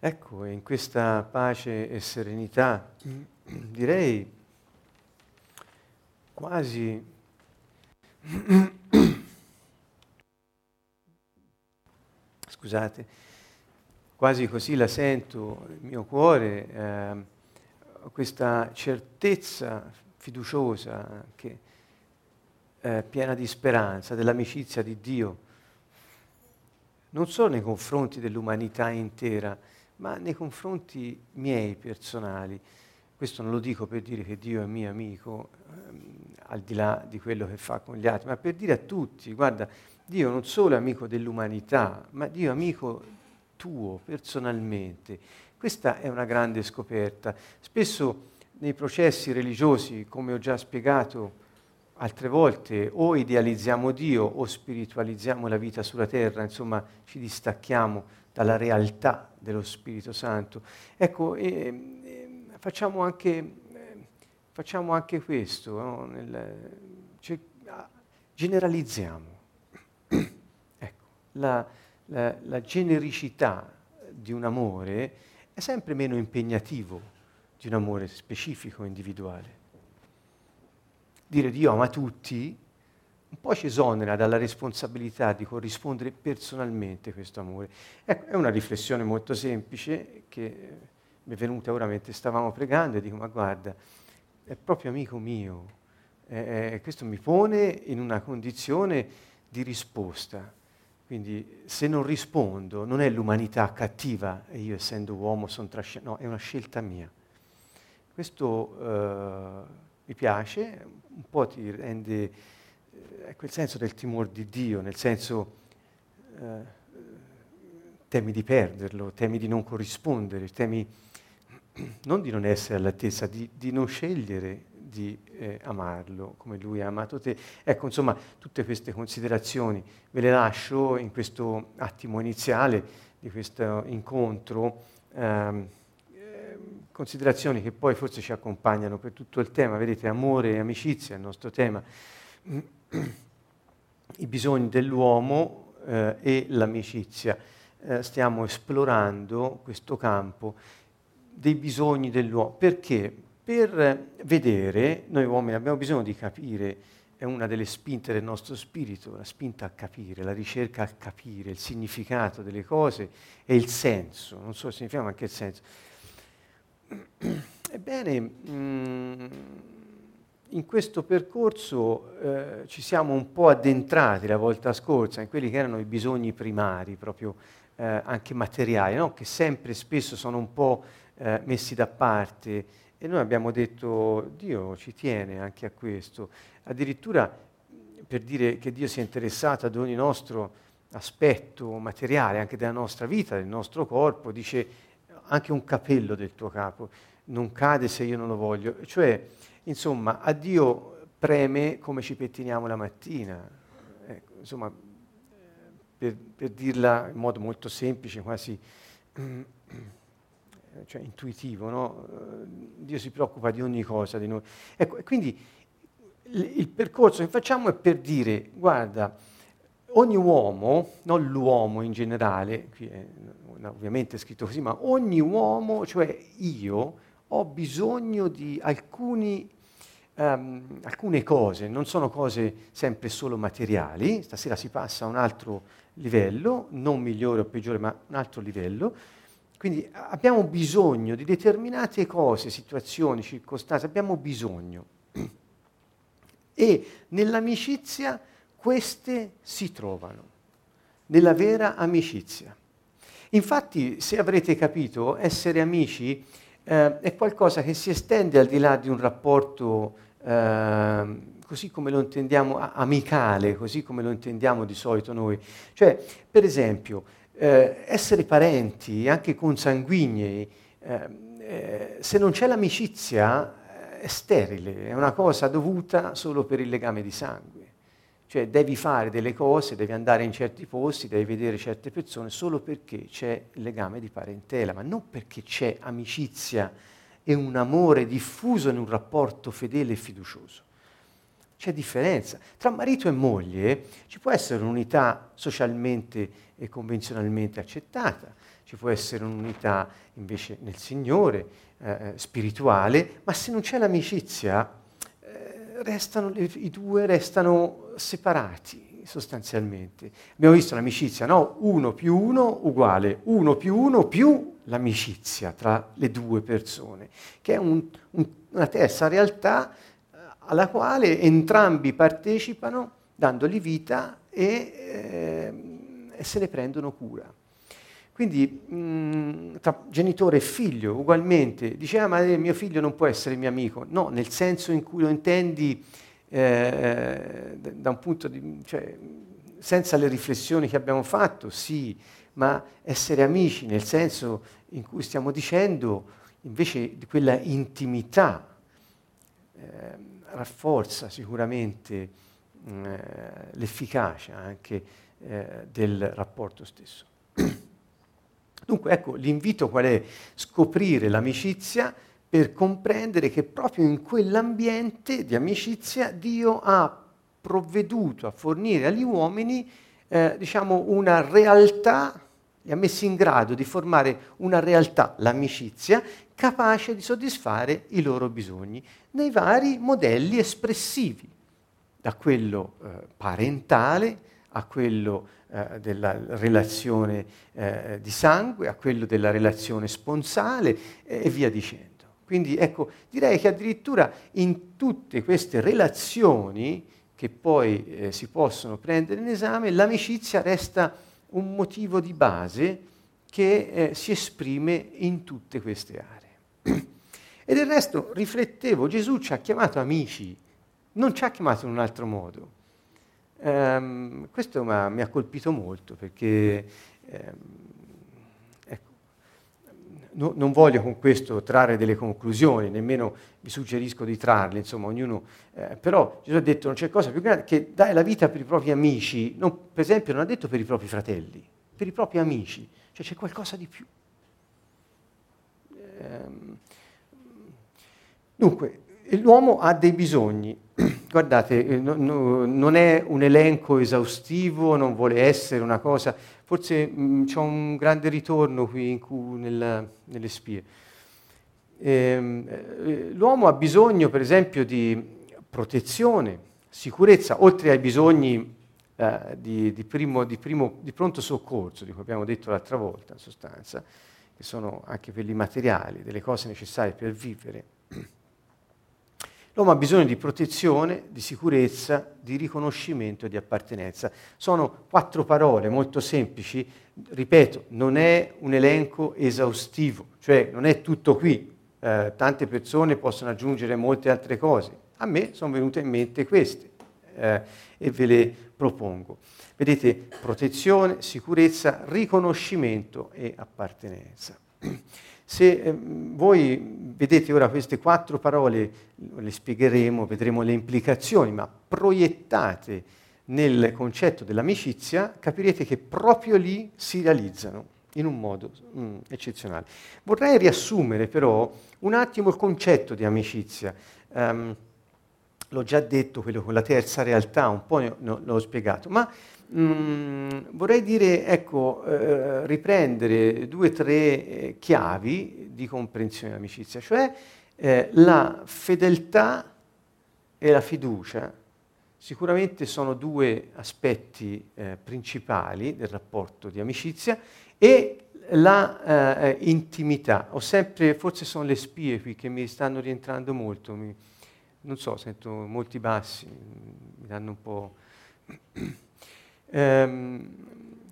Ecco, in questa pace e serenità, direi quasi scusate, quasi così la sento nel mio cuore, eh, questa certezza fiduciosa che è piena di speranza, dell'amicizia di Dio, non solo nei confronti dell'umanità intera, ma nei confronti miei personali. Questo non lo dico per dire che Dio è mio amico, ehm, al di là di quello che fa con gli altri, ma per dire a tutti, guarda, Dio non solo è amico dell'umanità, ma Dio è amico tuo personalmente. Questa è una grande scoperta. Spesso nei processi religiosi, come ho già spiegato altre volte, o idealizziamo Dio o spiritualizziamo la vita sulla terra, insomma ci distacchiamo dalla realtà dello Spirito Santo. Ecco, eh, eh, facciamo, anche, eh, facciamo, anche, questo, no? Nel, cioè, generalizziamo. ecco, la, la, la genericità di un amore è sempre meno impegnativo di un amore specifico, individuale. Dire Dio ama tutti un po' ci esonera dalla responsabilità di corrispondere personalmente questo amore. Ecco, è una riflessione molto semplice che mi è venuta ora mentre stavamo pregando e dico, ma guarda, è proprio amico mio, eh, questo mi pone in una condizione di risposta. Quindi se non rispondo non è l'umanità cattiva e io essendo uomo sono trascinato, no, è una scelta mia. Questo eh, mi piace, un po' ti rende è quel senso del timore di Dio, nel senso eh, temi di perderlo, temi di non corrispondere, temi non di non essere all'altezza, di, di non scegliere di eh, amarlo come lui ha amato te. Ecco, insomma, tutte queste considerazioni ve le lascio in questo attimo iniziale di questo incontro, ehm, eh, considerazioni che poi forse ci accompagnano per tutto il tema, vedete, amore e amicizia è il nostro tema i bisogni dell'uomo eh, e l'amicizia. Eh, stiamo esplorando questo campo dei bisogni dell'uomo. Perché? Per vedere, noi uomini abbiamo bisogno di capire, è una delle spinte del nostro spirito, la spinta a capire, la ricerca a capire il significato delle cose e il senso, non solo il significato ma anche il senso. Ebbene, mh, mm, in questo percorso eh, ci siamo un po' addentrati la volta scorsa in quelli che erano i bisogni primari, proprio eh, anche materiali, no? che sempre spesso sono un po' eh, messi da parte e noi abbiamo detto Dio ci tiene anche a questo. Addirittura per dire che Dio si è interessato ad ogni nostro aspetto materiale, anche della nostra vita, del nostro corpo, dice anche un capello del tuo capo non cade se io non lo voglio. Cioè, Insomma, a Dio preme come ci pettiniamo la mattina. Ecco, insomma, per, per, dirla in modo molto semplice, quasi cioè, intuitivo, no? Dio si preoccupa di ogni cosa di noi. Ecco, quindi il percorso che facciamo è per dire, guarda, ogni uomo, non l'uomo in generale, qui è ovviamente è scritto così, ma ogni uomo, cioè io, ho bisogno di alcuni um, alcune cose, non sono cose sempre solo materiali, stasera si passa a un altro livello, non migliore o peggiore, ma un altro livello. Quindi abbiamo bisogno di determinate cose, situazioni, circostanze, abbiamo bisogno. E nell'amicizia queste si trovano, nella vera amicizia. Infatti, se avrete capito, essere amici eh, è qualcosa che si estende al di là di un rapporto Ehm, così come lo intendiamo, amicale, così come lo intendiamo di solito noi. Cioè, per esempio, eh, essere parenti, anche consanguinei, ehm, eh, se non c'è l'amicizia eh, è sterile, è una cosa dovuta solo per il legame di sangue. Cioè devi fare delle cose, devi andare in certi posti, devi vedere certe persone solo perché c'è il legame di parentela, ma non perché c'è amicizia e un amore diffuso in un rapporto fedele e fiducioso. c'è differenza. Tra marito e moglie ci può essere un'unità socialmente e convenzionalmente accettata, ci può essere un'unità invece nel Signore, eh, spirituale, ma se non c'è l'amicizia, eh, restano, i due restano separati sostanzialmente. Abbiamo visto l'amicizia, no? Uno più uno uguale uno più uno più l'amicizia tra le due persone, che è un, un, una terza realtà eh, alla quale entrambi partecipano dandogli vita e, eh, e se ne prendono cura. Quindi mh, mm, tra genitore e figlio ugualmente, diceva ah, ma mio figlio non può essere mio amico, no, nel senso in cui lo intendi eh, da un punto di... Cioè, senza le riflessioni che abbiamo fatto, sì, ma essere amici nel senso in cui stiamo dicendo invece di quella intimità eh, rafforza sicuramente eh, l'efficacia anche eh, del rapporto stesso. Dunque ecco, l'invito qual è? Scoprire l'amicizia per comprendere che proprio in quell'ambiente di amicizia Dio ha provveduto a fornire agli uomini eh, diciamo una realtà, li ha messi in grado di formare una realtà, l'amicizia, capace di soddisfare i loro bisogni nei vari modelli espressivi, da quello eh, parentale a quello eh, della relazione eh, di sangue, a quello della relazione sponsale e via dicendo. Quindi ecco, direi che addirittura in tutte queste relazioni che poi eh, si possono prendere in esame, l'amicizia resta un motivo di base che eh, si esprime in tutte queste aree. E del resto, riflettevo, Gesù ci ha chiamato amici, non ci ha chiamato in un altro modo. Um, questo mi ha colpito molto perché um, no, non voglio con questo trarre delle conclusioni, nemmeno vi suggerisco di trarle, insomma, ognuno... Eh, però Gesù ha detto non c'è cosa più grande che dare la vita per i propri amici, non, per esempio non ha detto per i propri fratelli, per i propri amici, cioè c'è qualcosa di più. Ehm, dunque, l'uomo ha dei bisogni, guardate, eh, no, no, non è un elenco esaustivo, non vuole essere una cosa forse mh, c'è un grande ritorno qui cui, nella, nelle spie. Ehm, eh, l'uomo ha bisogno, per esempio, di protezione, sicurezza, oltre ai bisogni eh, di, di, primo, di, primo, di, pronto soccorso, di cui abbiamo detto l'altra volta, in sostanza, che sono anche quelli materiali, delle cose necessarie per vivere. L'uomo ha bisogno di protezione, di sicurezza, di riconoscimento e di appartenenza. Sono quattro parole molto semplici, ripeto, non è un elenco esaustivo, cioè non è tutto qui, eh, tante persone possono aggiungere molte altre cose. A me sono venute in mente queste eh, e ve le propongo. Vedete, protezione, sicurezza, riconoscimento e appartenenza. Se eh, voi vedete ora queste quattro parole, le spiegheremo, vedremo le implicazioni, ma proiettate nel concetto dell'amicizia, capirete che proprio lì si realizzano in un modo mm, eccezionale. Vorrei riassumere però un attimo il concetto di amicizia. Um, l'ho già detto, quello con la terza realtà, un po' no, l'ho spiegato, ma Mm, vorrei dire, ecco, eh, riprendere due o tre eh, chiavi di comprensione dell'amicizia, cioè eh, la fedeltà e la fiducia sicuramente sono due aspetti eh, principali del rapporto di amicizia e la eh, intimità. Ho sempre, forse sono le spie qui che mi stanno rientrando molto, mi, non so, sento molti bassi, mi danno un po'... Ehm,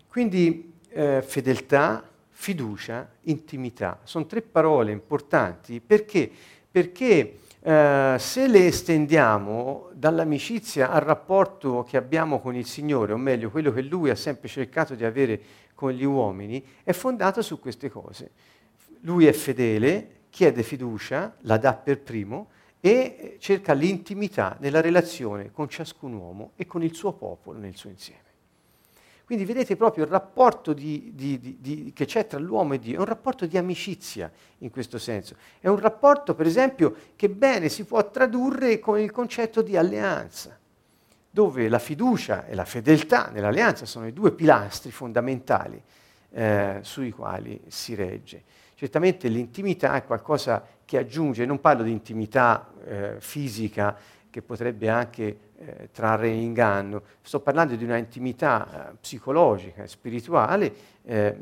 quindi eh, fedeltà, fiducia, intimità. Sono tre parole importanti perché, perché eh, se le estendiamo dall'amicizia al rapporto che abbiamo con il Signore, o meglio quello che Lui ha sempre cercato di avere con gli uomini, è fondato su queste cose. Lui è fedele, chiede fiducia, la dà per primo e cerca l'intimità nella relazione con ciascun uomo e con il suo popolo nel suo insieme. Quindi vedete proprio il rapporto di, di, di, che c'è tra l'uomo e Dio, è un rapporto di amicizia in questo senso. È un rapporto, per esempio, che bene si può tradurre con il concetto di alleanza, dove la fiducia e la fedeltà nell'alleanza sono i due pilastri fondamentali eh, sui quali si regge. Certamente l'intimità è qualcosa che aggiunge, non parlo di intimità eh, fisica che potrebbe anche eh, trarre in inganno. Sto parlando di una intimità eh, psicologica spirituale eh,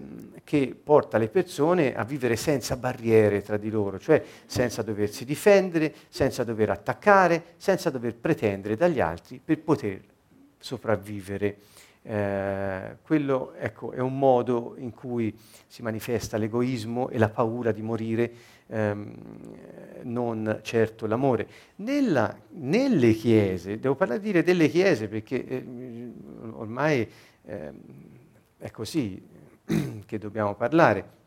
che porta le persone a vivere senza barriere tra di loro, cioè senza doversi difendere, senza dover attaccare, senza dover pretendere dagli altri per poter sopravvivere. Eh, quello ecco, è un modo in cui si manifesta l'egoismo e la paura di morire ehm, non certo l'amore. Nella, nelle chiese, devo parlare dire delle chiese perché eh, ormai eh, è così che dobbiamo parlare.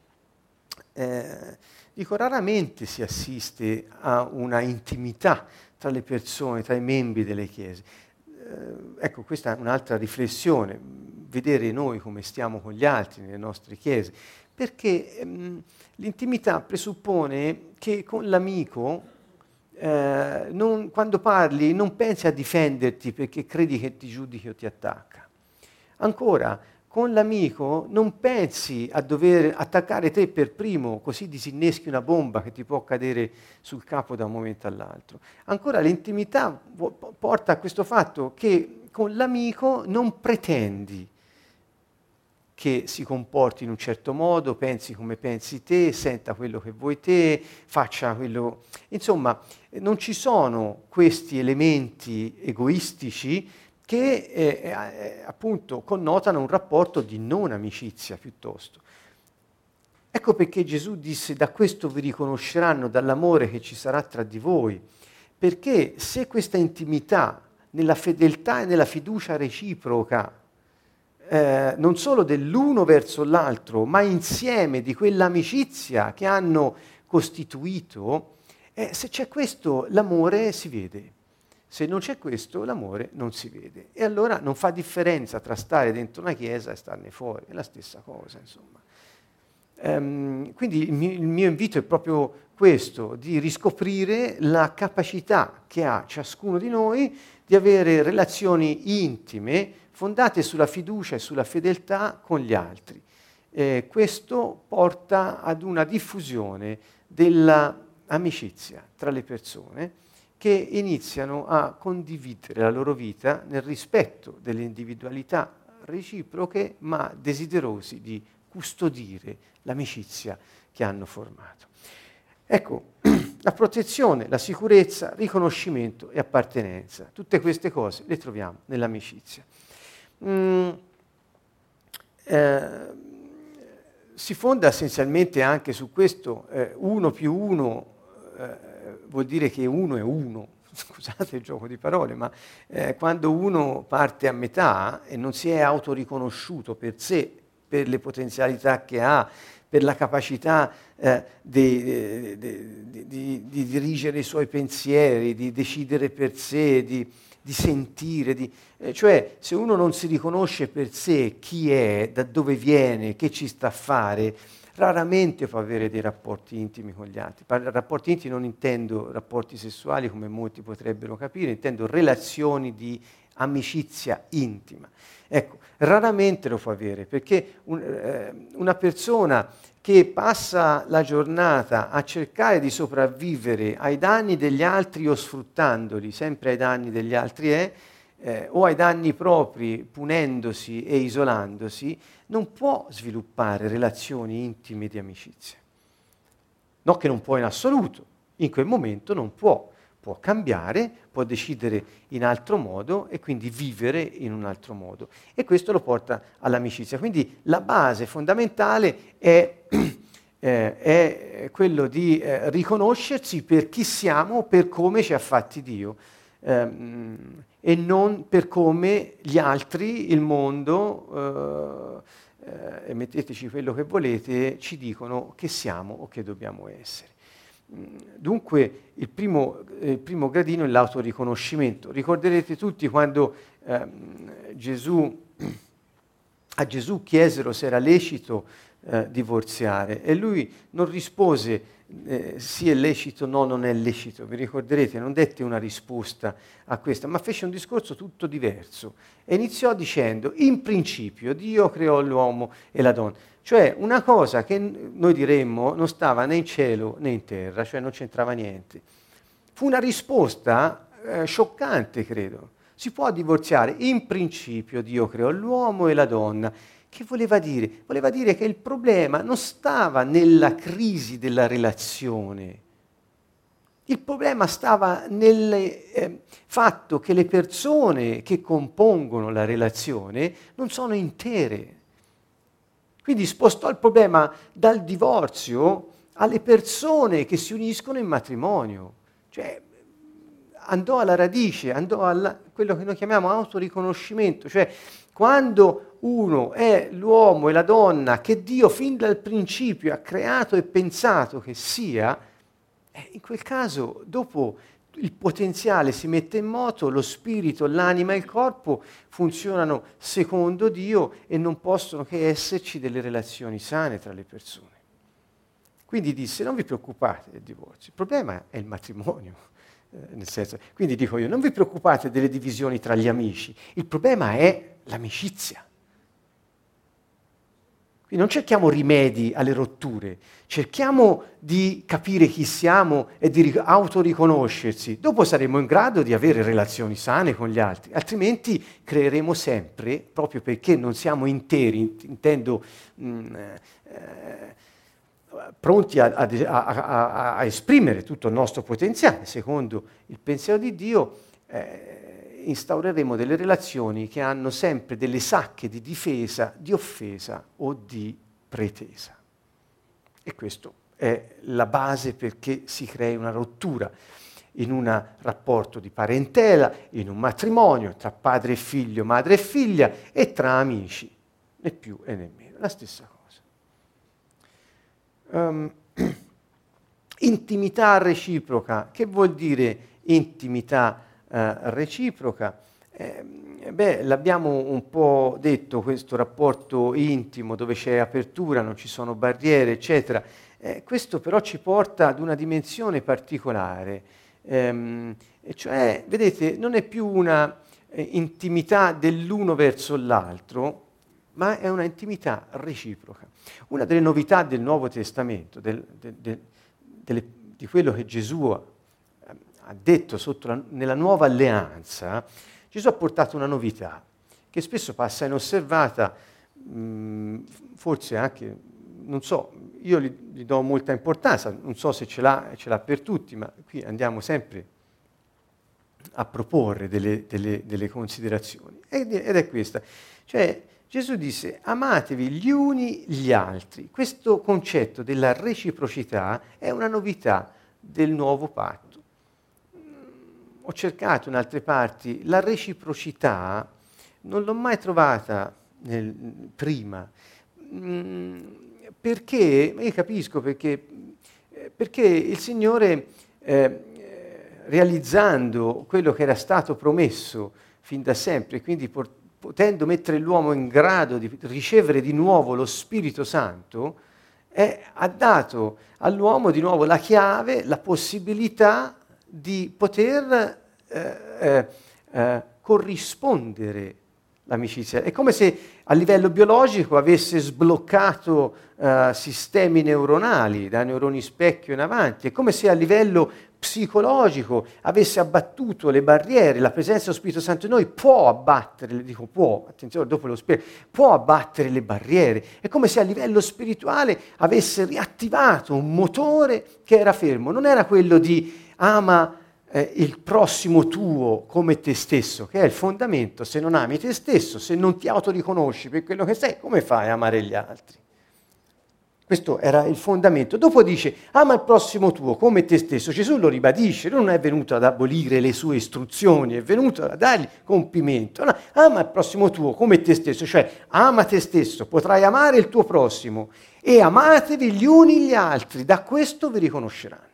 Eh, dico, raramente si assiste a una intimità tra le persone, tra i membri delle chiese. Eh, ecco, questa è un'altra riflessione, vedere noi come stiamo con gli altri nelle nostre chiese, perché ehm, l'intimità presuppone che con l'amico, eh, non, quando parli, non pensi a difenderti perché credi che ti giudichi o ti attacca. Ancora, con l'amico non pensi a dover attaccare te per primo, così disinneschi una bomba che ti può cadere sul capo da un momento all'altro. Ancora l'intimità porta a questo fatto che con l'amico non pretendi che si comporti in un certo modo, pensi come pensi te, senta quello che vuoi te, faccia quello... Insomma, non ci sono questi elementi egoistici che eh, eh, appunto connotano un rapporto di non amicizia piuttosto. Ecco perché Gesù disse da questo vi riconosceranno dall'amore che ci sarà tra di voi, perché se questa intimità nella fedeltà e nella fiducia reciproca eh, non solo dell'uno verso l'altro, ma insieme di quell'amicizia che hanno costituito, eh, se c'è questo l'amore si vede. Se non c'è questo, l'amore non si vede. E allora non fa differenza tra stare dentro una chiesa e starne fuori, è la stessa cosa, insomma. Um, quindi il mio, il mio, invito è proprio questo, di riscoprire la capacità che ha ciascuno di noi di avere relazioni intime, fondate sulla fiducia e sulla fedeltà con gli altri. Eh, questo porta ad una diffusione dell'amicizia tra le persone che iniziano a condividere la loro vita nel rispetto delle individualità reciproche, ma desiderosi di custodire l'amicizia che hanno formato. Ecco, la protezione, la sicurezza, riconoscimento e appartenenza, tutte queste cose le troviamo nell'amicizia mm, eh, si fonda essenzialmente anche su questo, eh, uno più uno eh, vuol dire che uno è uno, scusate il gioco di parole, ma eh, quando uno parte a metà e non si è autoriconosciuto per sé, per le potenzialità che ha, per la capacità eh, di, di, dirigere i suoi pensieri, di decidere per sé, di, di sentire, di, eh, cioè se uno non si riconosce per sé chi è, da dove viene, che ci sta a fare, raramente può avere dei rapporti intimi con gli altri. Per rapporti intimi non intendo rapporti sessuali come molti potrebbero capire, intendo relazioni di amicizia intima. Ecco, raramente lo può avere perché un, eh, una persona che passa la giornata a cercare di sopravvivere ai danni degli altri o sfruttandoli, sempre ai danni degli altri è, eh, o ai danni propri, punendosi e isolandosi, non può sviluppare relazioni intime di amicizia. Non che non può in assoluto, in quel momento non può, può cambiare, può decidere in altro modo e quindi vivere in un altro modo. E questo lo porta all'amicizia. Quindi la base fondamentale è, eh, è quello di eh, riconoscersi per chi siamo, per come ci ha fatti Dio. Ehm, e non per come gli altri, il mondo, eh, eh, e metteteci quello che volete, ci dicono che siamo o che dobbiamo essere. Dunque il primo, il primo gradino è l'autoriconoscimento. Ricorderete tutti quando eh, Gesù a Gesù chiesero se era lecito eh, divorziare. E lui non rispose eh, sì è lecito, no non è lecito, vi ricorderete, non dette una risposta a questa, ma fece un discorso tutto diverso. E iniziò dicendo in principio Dio creò l'uomo e la donna, cioè una cosa che noi diremmo non stava né in cielo né in terra, cioè non c'entrava niente. Fu una risposta eh, scioccante, credo. Si può divorziare, in principio Dio creò l'uomo e la donna che voleva dire? Voleva dire che il problema non stava nella crisi della relazione, il problema stava nel eh, fatto che le persone che compongono la relazione non sono intere. Quindi spostò il problema dal divorzio alle persone che si uniscono in matrimonio. Cioè andò alla radice, andò a quello che noi chiamiamo autoriconoscimento, cioè quando uno è l'uomo e la donna che Dio fin dal principio ha creato e pensato che sia, in quel caso dopo il potenziale si mette in moto, lo spirito, l'anima e il corpo funzionano secondo Dio e non possono che esserci delle relazioni sane tra le persone. Quindi disse, non vi preoccupate del divorzio, il problema è il matrimonio. Eh, senso, quindi dico io, non vi preoccupate delle divisioni tra gli amici, il problema è l'amicizia. Quindi non cerchiamo rimedi alle rotture, cerchiamo di capire chi siamo e di autoriconoscersi. Dopo saremo in grado di avere relazioni sane con gli altri, altrimenti creeremo sempre, proprio perché non siamo interi, intendo mh, mm, eh, pronti a, a, a, a, esprimere tutto il nostro potenziale, secondo il pensiero di Dio, eh, instaureremo delle relazioni che hanno sempre delle sacche di difesa, di offesa o di pretesa. E questo è la base perché si crei una rottura in un rapporto di parentela, in un matrimonio, tra padre e figlio, madre e figlia e tra amici, né più e né meno, la stessa cosa. Um, intimità reciproca, che vuol dire intimità eh, reciproca. Eh, beh, l'abbiamo un po' detto, questo rapporto intimo dove c'è apertura, non ci sono barriere, eccetera. Eh, questo però ci porta ad una dimensione particolare, ehm, cioè, vedete, non è più una eh, intimità dell'uno verso l'altro, ma è una intimità reciproca. Una delle novità del Nuovo Testamento, del, del, del, delle, di quello che Gesù ha detto la, nella nuova alleanza, Gesù ha portato una novità che spesso passa inosservata, mh, forse anche, non so, io gli, gli, do molta importanza, non so se ce l'ha, ce l'ha per tutti, ma qui andiamo sempre a proporre delle, delle, delle considerazioni. Ed, ed è questa. Cioè, Gesù disse amatevi gli uni gli altri. Questo concetto della reciprocità è una novità del nuovo patto ho cercato in altre parti, la reciprocità non l'ho mai trovata nel, prima, mm, perché, io capisco perché, perché il Signore, eh, realizzando quello che era stato promesso fin da sempre, quindi port- potendo mettere l'uomo in grado di ricevere di nuovo lo Spirito Santo, eh, ha dato all'uomo di nuovo la chiave, la possibilità di poter eh, eh, eh, corrispondere l'amicizia. È come se a livello biologico avesse sbloccato eh, sistemi neuronali, da neuroni specchio in avanti, è come se a livello psicologico avesse abbattuto le barriere, la presenza dello Spirito Santo in noi può abbattere, dico può, attenzione, dopo lo spiego, può abbattere le barriere, è come se a livello spirituale avesse riattivato un motore che era fermo, non era quello di ama eh, il prossimo tuo come te stesso, che è il fondamento, se non ami te stesso, se non ti autoriconosci per quello che sei, come fai a amare gli altri? Questo era il fondamento. Dopo dice, ama il prossimo tuo come te stesso. Gesù lo ribadisce, non è venuto ad abolire le sue istruzioni, è venuto a dargli compimento. No, ama il prossimo tuo come te stesso, cioè ama te stesso, potrai amare il tuo prossimo e amatevi gli uni gli altri, da questo vi riconosceranno.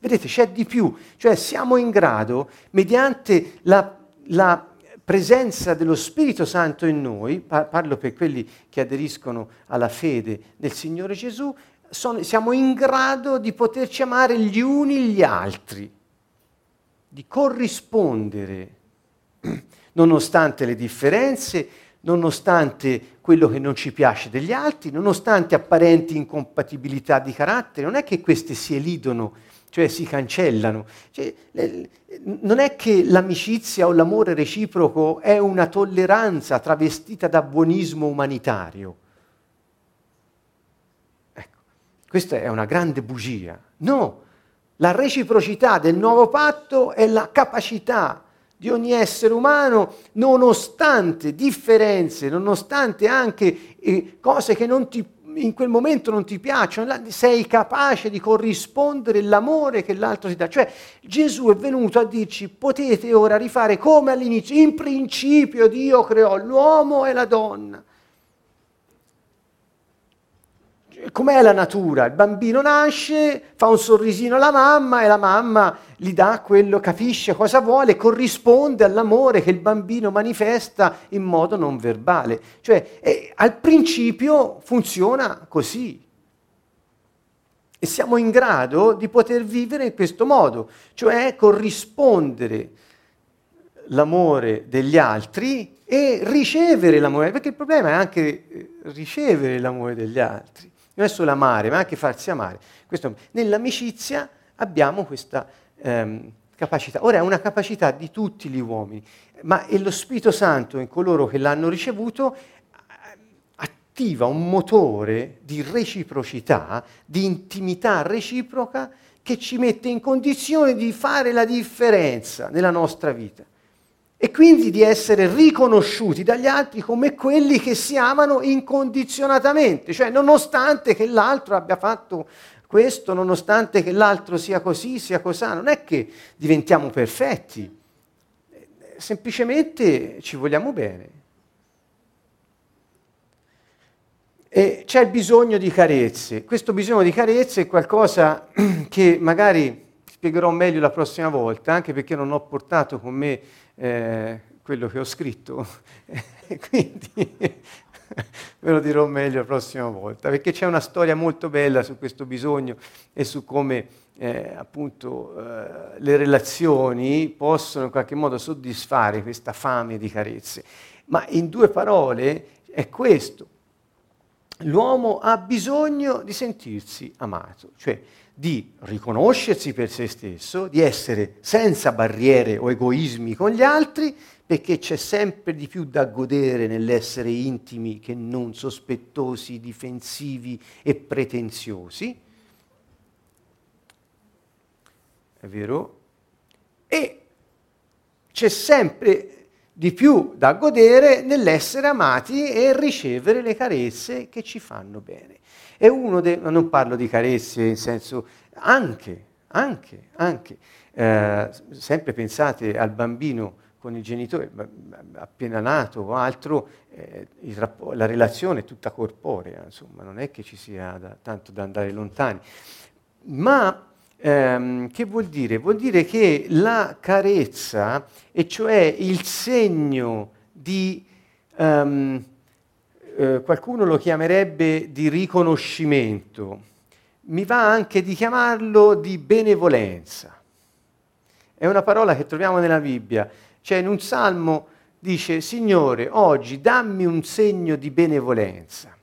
Vedete, c'è di più, cioè siamo in grado, mediante la, la presenza dello Spirito Santo in noi, parlo per quelli che aderiscono alla fede del Signore Gesù, sono, siamo in grado di poterci amare gli uni gli altri, di corrispondere, nonostante le differenze, nonostante quello che non ci piace degli altri, nonostante apparenti incompatibilità di carattere, non è che queste si elidono, cioè si cancellano. Cioè, non è che l'amicizia o l'amore reciproco è una tolleranza travestita da buonismo umanitario. Ecco, questa è una grande bugia. No, la reciprocità del nuovo patto è la capacità di ogni essere umano, nonostante differenze, nonostante anche eh, cose che ti, in quel momento non ti piacciono, sei capace di corrispondere l'amore che l'altro ti dà. Cioè Gesù è venuto a dirci potete ora rifare come all'inizio, in principio Dio creò l'uomo e la donna com'è la natura? Il bambino nasce, fa un sorrisino alla mamma e la mamma gli dà quello, capisce cosa vuole, corrisponde all'amore che il bambino manifesta in modo non verbale. Cioè, eh, al principio funziona così. E siamo in grado di poter vivere in questo modo, cioè corrispondere l'amore degli altri e ricevere l'amore, perché il problema è anche eh, ricevere l'amore degli altri non è solo amare, ma anche farsi amare. Questo, nell'amicizia abbiamo questa ehm, capacità. Ora è una capacità di tutti gli uomini, ma è lo Spirito Santo in coloro che l'hanno ricevuto attiva un motore di reciprocità, di intimità reciproca che ci mette in condizione di fare la differenza nella nostra vita e quindi di essere riconosciuti dagli altri come quelli che si amano incondizionatamente, cioè nonostante che l'altro abbia fatto questo, nonostante che l'altro sia così, sia cosà, non è che diventiamo perfetti, semplicemente ci vogliamo bene. E c'è bisogno di carezze. Questo bisogno di carezze è qualcosa che magari spiegherò meglio la prossima volta, anche perché non ho portato con me eh, quello che ho scritto, quindi ve lo dirò meglio la prossima volta, perché c'è una storia molto bella su questo bisogno e su come eh, appunto eh, le relazioni possono in qualche modo soddisfare questa fame di carezze. Ma in due parole è questo. L'uomo ha bisogno di sentirsi amato, cioè di riconoscersi per se stesso, di essere senza barriere o egoismi con gli altri, perché c'è sempre di più da godere nell'essere intimi che non sospettosi, difensivi e pretenziosi. È vero? E c'è sempre di più da godere nell'essere amati e ricevere le carezze che ci fanno bene. È uno dei, non parlo di carezze in senso, anche, anche, anche, eh, sempre pensate al bambino con il genitore appena nato o altro, eh, rappo- la relazione è tutta corporea, insomma, non è che ci sia da, tanto da andare lontani. Ma ehm, che vuol dire? Vuol dire che la carezza, e cioè il segno di... Um, eh, qualcuno lo chiamerebbe di riconoscimento, mi va anche di chiamarlo di benevolenza. È una parola che troviamo nella Bibbia, cioè in un salmo dice Signore, oggi dammi un segno di benevolenza.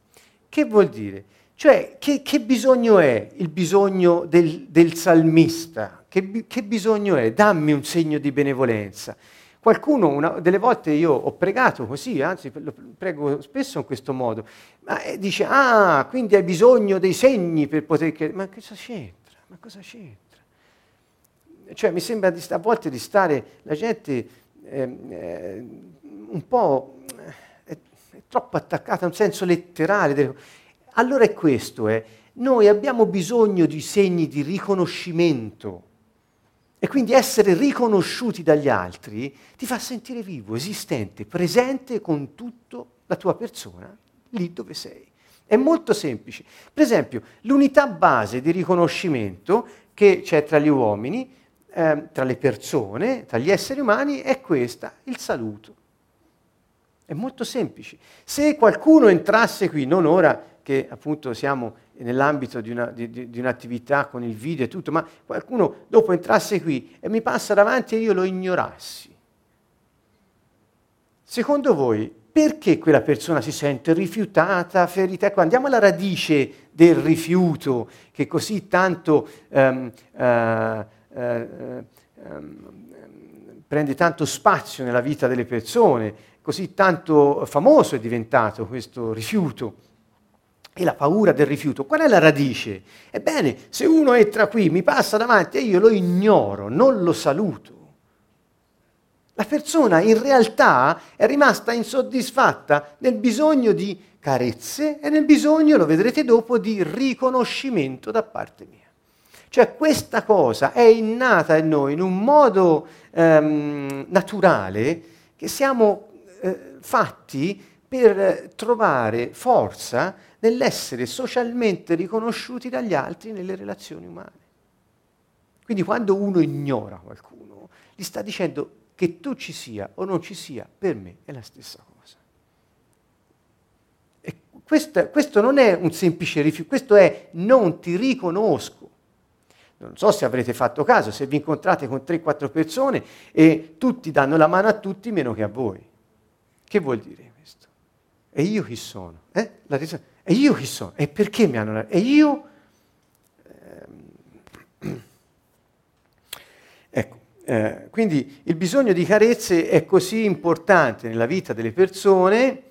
Che vuol dire? Cioè, che, che bisogno è il bisogno del, del salmista? Che, che bisogno è? Dammi un segno di benevolenza. Qualcuno, una, delle volte io ho pregato così, anzi lo prego spesso in questo modo, ma eh, dice, ah, quindi hai bisogno dei segni per poter credere. Ma cosa c'entra? Ma cosa c'entra? Cioè mi sembra di, a volte di stare, la gente eh, eh, un po' è, è, troppo attaccata a un senso letterale. Allora è questo, eh. noi abbiamo bisogno di segni di riconoscimento e quindi essere riconosciuti dagli altri ti fa sentire vivo, esistente, presente con tutta la tua persona, lì dove sei. È molto semplice. Per esempio, l'unità base di riconoscimento che c'è tra gli uomini, eh, tra le persone, tra gli esseri umani, è questa, il saluto. È molto semplice. Se qualcuno entrasse qui, non ora che appunto siamo nell'ambito di, una, di, di, un'attività con il video e tutto, ma qualcuno dopo entrasse qui e mi passa davanti e io lo ignorassi. Secondo voi, perché quella persona si sente rifiutata, ferita? Ecco, andiamo alla radice del rifiuto che così tanto um, uh, uh, um, prende tanto spazio nella vita delle persone, così tanto famoso è diventato questo rifiuto e la paura del rifiuto. Qual è la radice? Ebbene, se uno entra qui, mi passa davanti e io lo ignoro, non lo saluto. La persona in realtà è rimasta insoddisfatta nel bisogno di carezze e nel bisogno, lo vedrete dopo, di riconoscimento da parte mia. Cioè questa cosa è innata in noi in un modo ehm, naturale che siamo eh, fatti per trovare forza nell'essere socialmente riconosciuti dagli altri nelle relazioni umane. Quindi quando uno ignora qualcuno, gli sta dicendo che tu ci sia o non ci sia, per me è la stessa cosa. E questo, questo non è un semplice rifiuto, questo è non ti riconosco. Non so se avrete fatto caso, se vi incontrate con 3-4 persone e tutti danno la mano a tutti meno che a voi. Che vuol dire? E io chi sono? Eh? Risposta e io chi sono? E perché mi hanno... E io... Ehm, ecco, eh, quindi il bisogno di carezze è così importante nella vita delle persone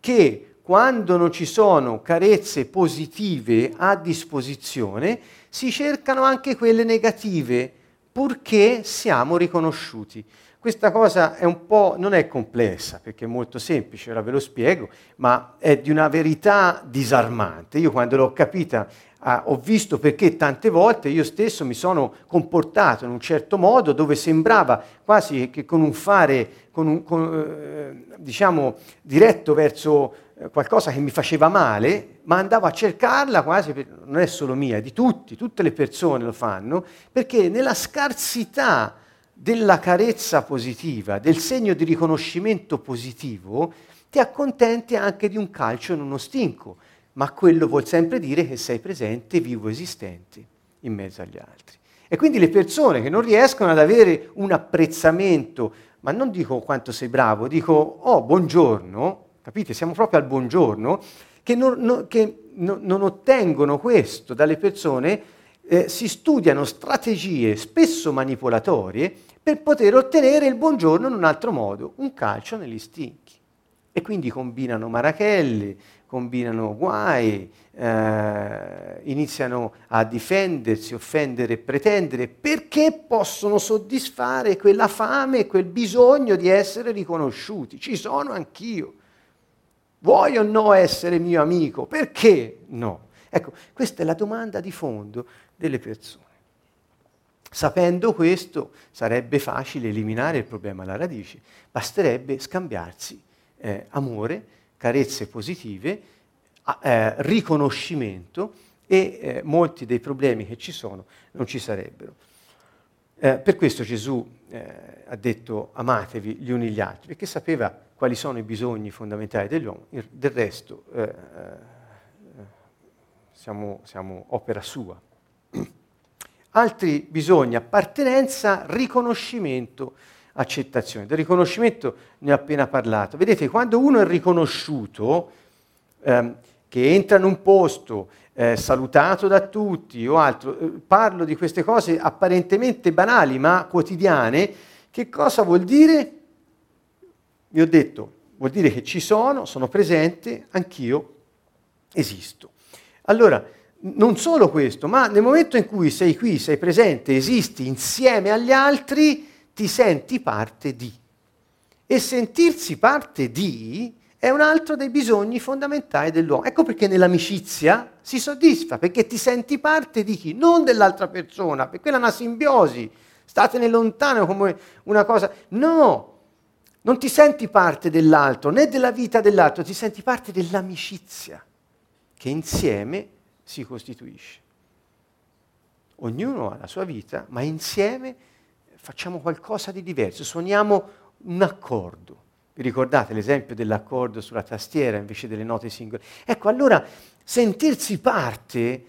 che quando non ci sono carezze positive a disposizione, si cercano anche quelle negative, purché siamo riconosciuti. Questa cosa è un po', non è complessa perché è molto semplice, ora ve lo spiego, ma è di una verità disarmante. Io quando l'ho capita ah, ho visto perché tante volte io stesso mi sono comportato in un certo modo dove sembrava quasi che con un fare, con un, con, eh, diciamo, diretto verso eh, qualcosa che mi faceva male, ma andavo a cercarla quasi, per, non è solo mia, è di tutti, tutte le persone lo fanno, perché nella scarsità della carezza positiva, del segno di riconoscimento positivo, ti accontenti anche di un calcio in uno stinco, ma quello vuol sempre dire che sei presente, vivo, esistente in mezzo agli altri. E quindi le persone che non riescono ad avere un apprezzamento, ma non dico quanto sei bravo, dico oh buongiorno, capite? Siamo proprio al buongiorno, che non, non, che no, non ottengono questo dalle persone, eh, si studiano strategie spesso manipolatorie per poter ottenere il buongiorno in un altro modo, un calcio negli stinchi. E quindi combinano marachelle, combinano guai, eh, iniziano a difendersi, offendere e pretendere perché possono soddisfare quella fame, quel bisogno di essere riconosciuti. Ci sono anch'io. Vuoi o no essere mio amico? Perché no? Ecco, questa è la domanda di fondo delle persone. Sapendo questo sarebbe facile eliminare il problema alla radice, basterebbe scambiarsi eh, amore, carezze positive, eh, riconoscimento e eh, molti dei problemi che ci sono non ci sarebbero. Eh, per questo Gesù eh, ha detto amatevi gli uni gli altri, perché sapeva quali sono i bisogni fondamentali dell'uomo, del resto eh, siamo, siamo opera sua altri bisogni, appartenenza, riconoscimento, accettazione. Del riconoscimento ne ho appena parlato. Vedete, quando uno è riconosciuto, ehm, che entra in un posto, eh, salutato da tutti o altro, eh, parlo di queste cose apparentemente banali ma quotidiane, che cosa vuol dire? Vi ho detto, vuol dire che ci sono, sono presente, anch'io esisto. Allora, non solo questo, ma nel momento in cui sei qui, sei presente, esisti insieme agli altri, ti senti parte di. E sentirsi parte di è un altro dei bisogni fondamentali dell'uomo. Ecco perché nell'amicizia si soddisfa, perché ti senti parte di chi? Non dell'altra persona, perché quella è una simbiosi. Statene lontano come una cosa. No, non ti senti parte dell'altro, né della vita dell'altro, ti senti parte dell'amicizia, che insieme si costituisce. Ognuno ha la sua vita, ma insieme facciamo qualcosa di diverso, suoniamo un accordo. Vi ricordate l'esempio dell'accordo sulla tastiera invece delle note singole? Ecco, allora sentirsi parte,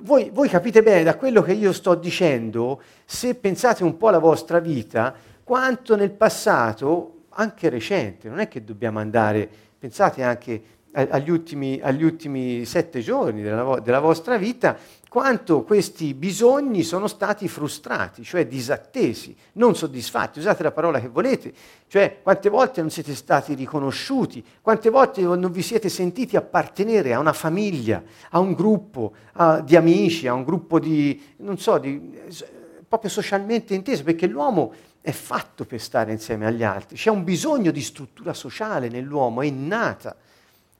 voi, voi capite bene da quello che io sto dicendo, se pensate un po' alla vostra vita, quanto nel passato, anche recente, non è che dobbiamo andare, pensate anche agli ultimi, agli ultimi sette giorni della, della vostra vita, quanto questi bisogni sono stati frustrati, cioè disattesi, non soddisfatti, usate la parola che volete, cioè quante volte non siete stati riconosciuti, quante volte non vi siete sentiti appartenere a una famiglia, a un gruppo a, di amici, a un gruppo di, non so, di, proprio socialmente inteso, perché l'uomo è fatto per stare insieme agli altri, c'è un bisogno di struttura sociale nell'uomo, è innata.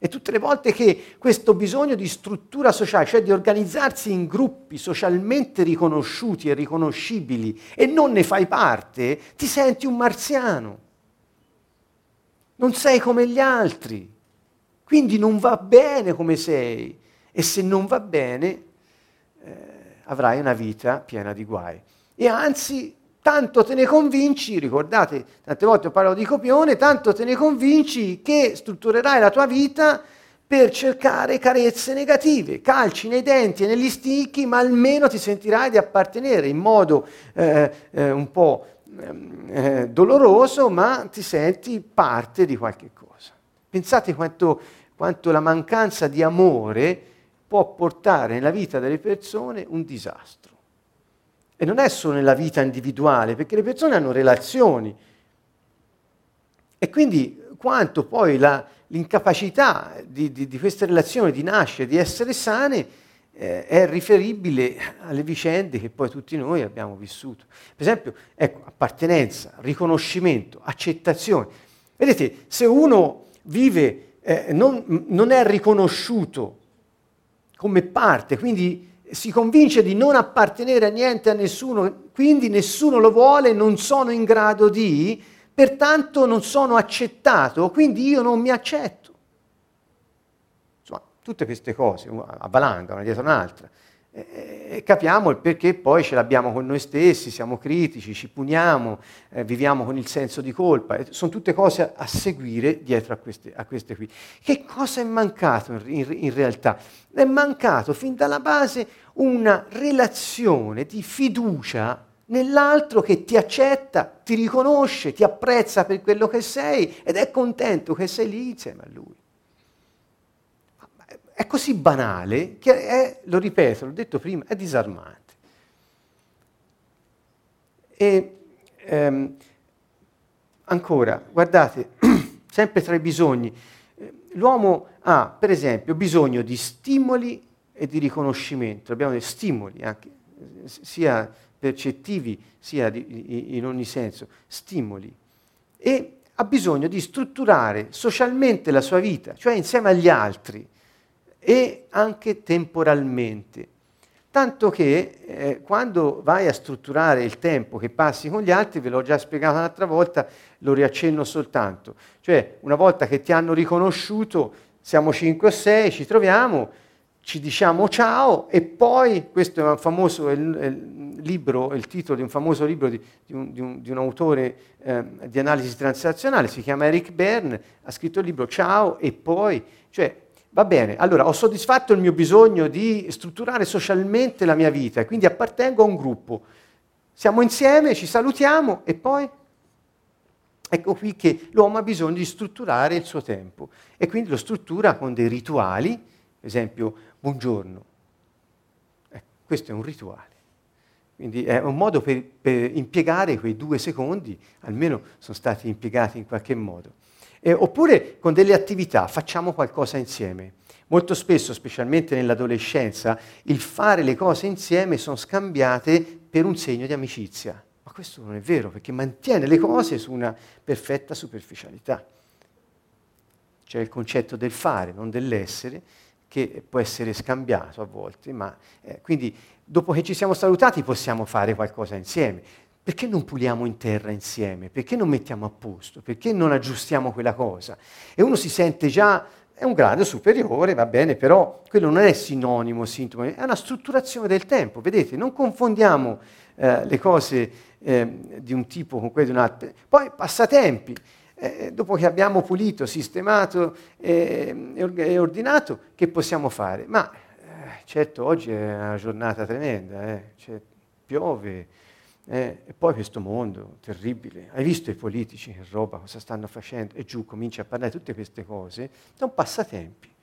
E tutte le volte che questo bisogno di struttura sociale, cioè di organizzarsi in gruppi socialmente riconosciuti e riconoscibili e non ne fai parte, ti senti un marziano. Non sei come gli altri. Quindi non va bene come sei. E se non va bene, eh, avrai una vita piena di guai. E anzi, tanto te ne convinci, ricordate, tante volte parlo di copione, tanto te ne convinci che strutturerai la tua vita per cercare carezze negative, calci nei denti e negli sticchi, ma almeno ti sentirai di appartenere in modo eh, eh, un po' ehm, eh, doloroso, ma ti senti parte di qualche cosa. Pensate quanto, quanto la mancanza di amore può portare nella vita delle persone un disastro. E non è solo nella vita individuale, perché le persone hanno relazioni. E quindi quanto poi la, l'incapacità di, di, di, queste relazioni di nascere, di essere sane, eh, è riferibile alle vicende che poi tutti noi abbiamo vissuto. Per esempio, ecco, appartenenza, riconoscimento, accettazione. Vedete, se uno vive, eh, non, non è riconosciuto come parte, quindi si convince di non appartenere a niente, a nessuno, quindi nessuno lo vuole, non sono in grado di, pertanto non sono accettato, quindi io non mi accetto. Insomma, tutte queste cose a valanga, una dietro un'altra. E capiamo il perché poi ce l'abbiamo con noi stessi, siamo critici, ci puniamo, eh, viviamo con il senso di colpa. Sono tutte cose a seguire dietro a queste, a queste, qui. Che cosa è mancato in, in, in realtà? È mancato fin dalla base una relazione di fiducia nell'altro che ti accetta, ti riconosce, ti apprezza per quello che sei ed è contento che sei lì insieme a lui è così banale che è, lo ripeto, l'ho detto prima, è disarmante. E ehm, ancora, guardate, sempre tra i bisogni, l'uomo ha per esempio bisogno di stimoli e di riconoscimento, abbiamo dei stimoli anche, sia percettivi sia di, in ogni senso, stimoli, e ha bisogno di strutturare socialmente la sua vita, cioè insieme agli altri e anche temporalmente. Tanto che eh, quando vai a strutturare il tempo che passi con gli altri, ve l'ho già spiegato un'altra volta, lo riaccenno soltanto. Cioè, una volta che ti hanno riconosciuto, siamo 5 o 6, ci troviamo, ci diciamo ciao e poi, questo è un famoso il, il libro, il titolo di un famoso libro di, di, un, di, un, di un, autore eh, di analisi transazionale, si chiama Eric Bern, ha scritto il libro Ciao e poi, cioè Va bene, allora ho soddisfatto il mio bisogno di strutturare socialmente la mia vita, quindi appartengo a un gruppo. Siamo insieme, ci salutiamo e poi ecco qui che l'uomo ha bisogno di strutturare il suo tempo e quindi lo struttura con dei rituali, per esempio buongiorno. Ecco, questo è un rituale. Quindi è un modo per, per impiegare quei due secondi, almeno sono stati impiegati in qualche modo. Eh, oppure con delle attività, facciamo qualcosa insieme. Molto spesso, specialmente nell'adolescenza, il fare le cose insieme sono scambiate per un segno di amicizia. Ma questo non è vero, perché mantiene le cose su una perfetta superficialità. C'è il concetto del fare, non dell'essere, che può essere scambiato a volte, ma eh, quindi dopo che ci siamo salutati possiamo fare qualcosa insieme perché non puliamo in terra insieme? Perché non mettiamo a posto? Perché non aggiustiamo quella cosa? E uno si sente già, è un grado superiore, va bene, però quello non è sinonimo, sintomo, è una strutturazione del tempo. Vedete, non confondiamo eh, le cose eh, di un tipo con quelle di un altro. Poi passatempi. eh, dopo che abbiamo pulito, sistemato e, e, ordinato, che possiamo fare? Ma eh, certo oggi è una giornata tremenda, eh, cioè, piove, eh, e poi questo mondo terribile. Hai visto i politici che roba, cosa stanno facendo? E giù comincia a parlare tutte queste cose, sono passatempi.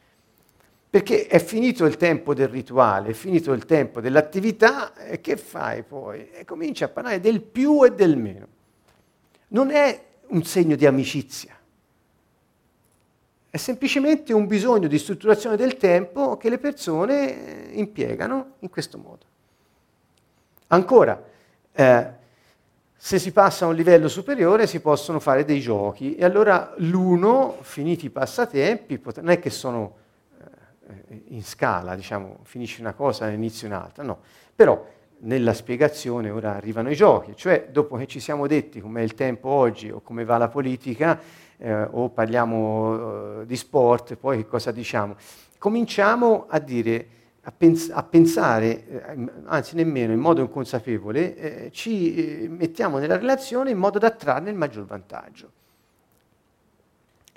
Perché è finito il tempo del rituale, è finito il tempo dell'attività, e che fai poi? E cominci a parlare del più e del meno. Non è un segno di amicizia, è semplicemente un bisogno di strutturazione del tempo che le persone eh, impiegano in questo modo. Ancora, eh, se si passa a un livello superiore si possono fare dei giochi e allora l'uno, finiti i passatempi, pot- non è che sono eh, in scala, diciamo, finisce una cosa e inizia un'altra, no. Però nella spiegazione ora arrivano i giochi, cioè dopo che ci siamo detti com'è il tempo oggi o come va la politica eh, o parliamo eh, di sport, poi che cosa diciamo? Cominciamo a dire, a, pens- a pensare, eh, anzi nemmeno in modo inconsapevole, eh, ci eh, mettiamo nella relazione in modo da trarne il maggior vantaggio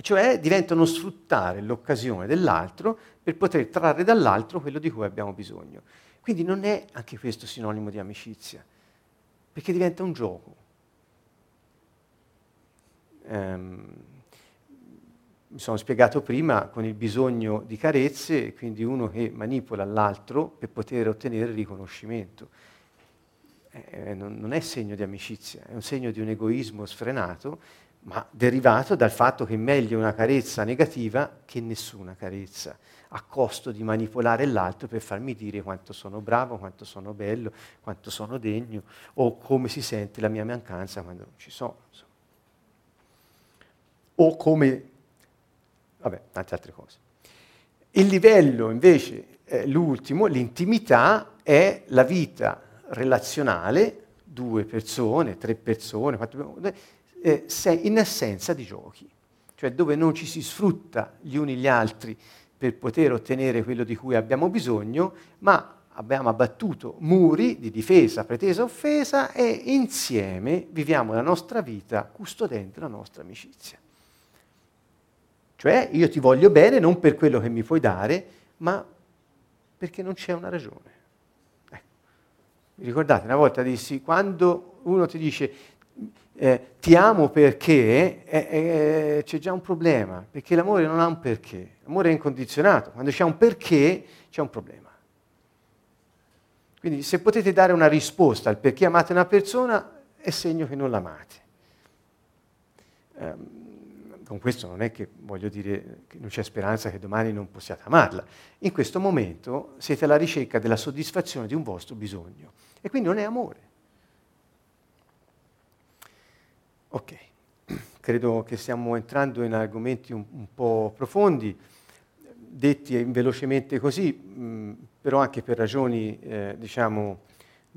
cioè diventano sfruttare l'occasione dell'altro per poter trarre dall'altro quello di cui abbiamo bisogno. Quindi non è anche questo sinonimo di amicizia, perché diventa un gioco. Um, mi sono spiegato prima con il bisogno di carezze, quindi uno che manipola l'altro per poter ottenere riconoscimento. Eh, non, non è segno di amicizia, è un segno di un egoismo sfrenato ma derivato dal fatto che è meglio una carezza negativa che nessuna carezza, a costo di manipolare l'altro per farmi dire quanto sono bravo, quanto sono bello, quanto sono degno, o come si sente la mia mancanza quando non ci sono. Insomma. O come, vabbè, tante altre cose. Il livello invece, eh, l'ultimo, l'intimità, è la vita relazionale, due persone, tre persone, quattro persone, eh, in assenza di giochi, cioè dove non ci si sfrutta gli uni gli altri per poter ottenere quello di cui abbiamo bisogno, ma abbiamo abbattuto muri di difesa, pretesa, offesa e insieme viviamo la nostra vita custodendo la nostra amicizia. Cioè io ti voglio bene non per quello che mi puoi dare, ma perché non c'è una ragione. Ecco. Vi ricordate, una volta dissi, quando uno ti dice eh, ti amo perché eh, eh, c'è già un problema, perché l'amore non ha un perché, l'amore è incondizionato, quando c'è un perché c'è un problema. Quindi se potete dare una risposta al perché amate una persona è segno che non l'amate. Um, con questo non è che voglio dire che non c'è speranza che domani non possiate amarla. In questo momento siete alla ricerca della soddisfazione di un vostro bisogno e quindi non è amore. Ok, credo che stiamo entrando in argomenti un, un po' profondi, detti velocemente così, mh, però anche per ragioni, eh, diciamo,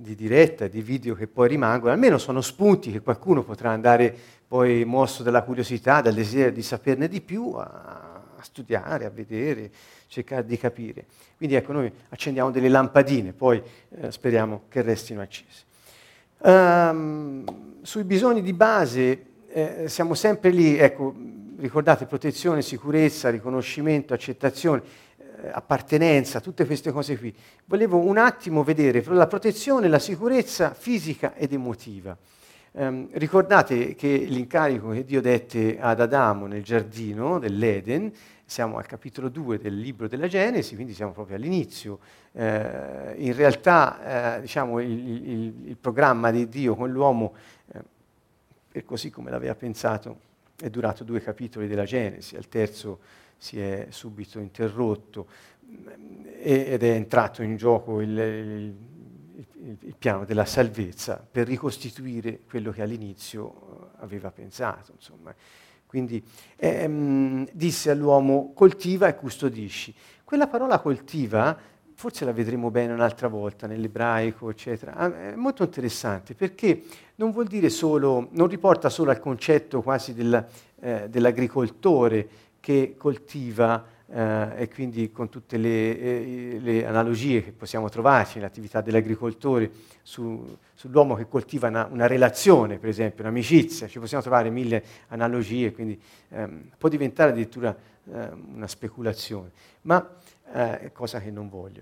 di diretta, di video che poi rimangono, almeno sono spunti che qualcuno potrà andare poi mosso dalla curiosità, dal desiderio di saperne di più, a, a studiare, a vedere, cercare di capire. Quindi ecco, noi accendiamo delle lampadine, poi eh, speriamo che restino accese. Um, sui bisogni di base eh, siamo sempre lì, ecco, ricordate protezione, sicurezza, riconoscimento, accettazione, appartenenza, tutte queste cose qui. Volevo un attimo vedere la protezione, la sicurezza fisica ed emotiva. Um, ricordate che l'incarico che Dio dette ad Adamo nel giardino dell'Eden siamo al capitolo 2 del libro della Genesi, quindi siamo proprio all'inizio. Eh, in realtà eh, diciamo, il, il, il, programma di Dio con l'uomo, eh, per così come l'aveva pensato, è durato due capitoli della Genesi, al terzo si è subito interrotto ed è entrato in gioco il, il piano della salvezza per ricostituire quello che all'inizio aveva pensato. Insomma. Quindi ehm, disse all'uomo coltiva e custodisci. Quella parola coltiva, forse la vedremo bene un'altra volta nell'ebraico, eccetera, ah, è molto interessante perché non vuol dire solo, non riporta solo al concetto quasi del, eh, dell'agricoltore che coltiva eh, e quindi con tutte le, eh, le, analogie che possiamo trovarci nell'attività dell'agricoltore su, sull'uomo che coltiva una, una, relazione, per esempio, un'amicizia, ci possiamo trovare mille analogie, quindi ehm, può diventare addirittura ehm, una speculazione, ma eh, cosa che non voglio,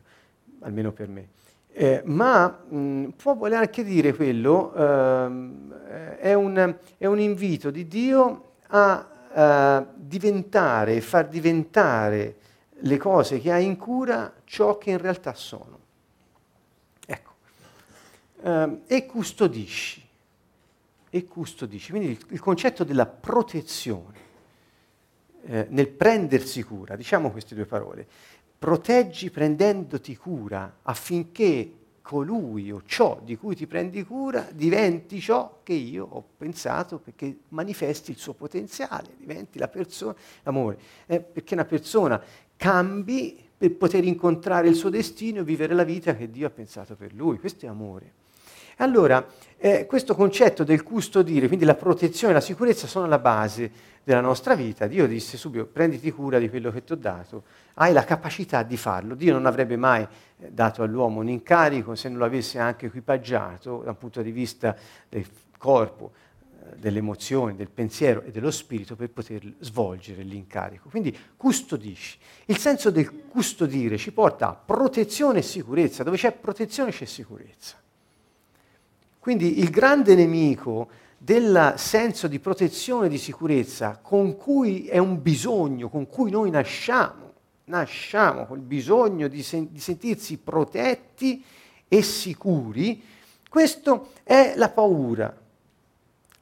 almeno per me. Eh, ma mh, può voler anche dire quello, ehm, è, un, è un invito di Dio a uh, diventare, far diventare le cose che hai in cura ciò che in realtà sono. Ecco. Uh, e custodisci. E custodisci. Quindi il, il concetto della protezione, eh, nel prendersi cura, diciamo queste due parole, proteggi prendendoti cura affinché colui o ciò di cui ti prendi cura diventi ciò che io ho pensato perché manifesti il suo potenziale, diventi la persona, l'amore, eh, perché una persona cambi per poter incontrare il suo destino e vivere la vita che Dio ha pensato per lui, questo è amore. Allora, eh, questo concetto del custodire, quindi la protezione e la sicurezza sono la base della nostra vita. Dio disse subito, prenditi cura di quello che ti ho dato, hai la capacità di farlo. Dio non avrebbe mai eh, dato all'uomo un incarico se non lo avesse anche equipaggiato dal punto di vista del corpo, eh, delle emozioni, del pensiero e dello spirito per poter svolgere l'incarico. Quindi custodisci. Il senso del custodire ci porta a protezione e sicurezza. Dove c'è protezione c'è sicurezza. Quindi il grande nemico del senso di protezione e di sicurezza con cui è un bisogno, con cui noi nasciamo, nasciamo col bisogno di, sen- di sentirsi protetti e sicuri, questo è la paura.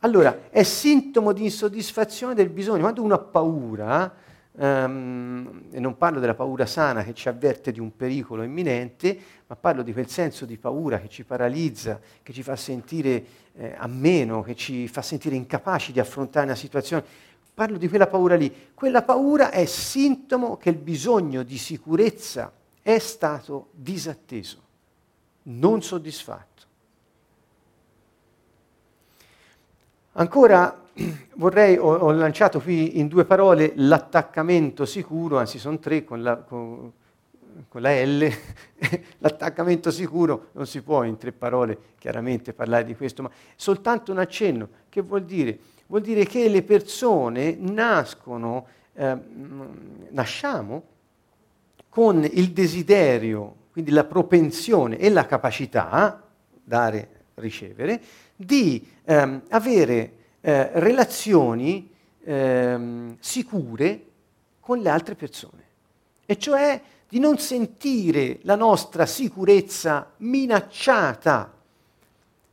Allora, è sintomo di insoddisfazione del bisogno. Quando uno ha paura, Um, e non parlo della paura sana che ci avverte di un pericolo imminente, ma parlo di quel senso di paura che ci paralizza, che ci fa sentire eh, a meno, che ci fa sentire incapaci di affrontare una situazione. Parlo di quella paura lì. Quella paura è sintomo che il bisogno di sicurezza è stato disatteso, non soddisfatto. Ancora vorrei, ho, ho, lanciato qui in due parole l'attaccamento sicuro, anzi sono tre con la, con, con la L, l'attaccamento sicuro non si può in tre parole chiaramente parlare di questo, ma soltanto un accenno. Che vuol dire? Vuol dire che le persone nascono, eh, nasciamo con il desiderio, quindi la propensione e la capacità, dare, ricevere, di ehm, avere eh, relazioni ehm, sicure con le altre persone. E cioè di non sentire la nostra sicurezza minacciata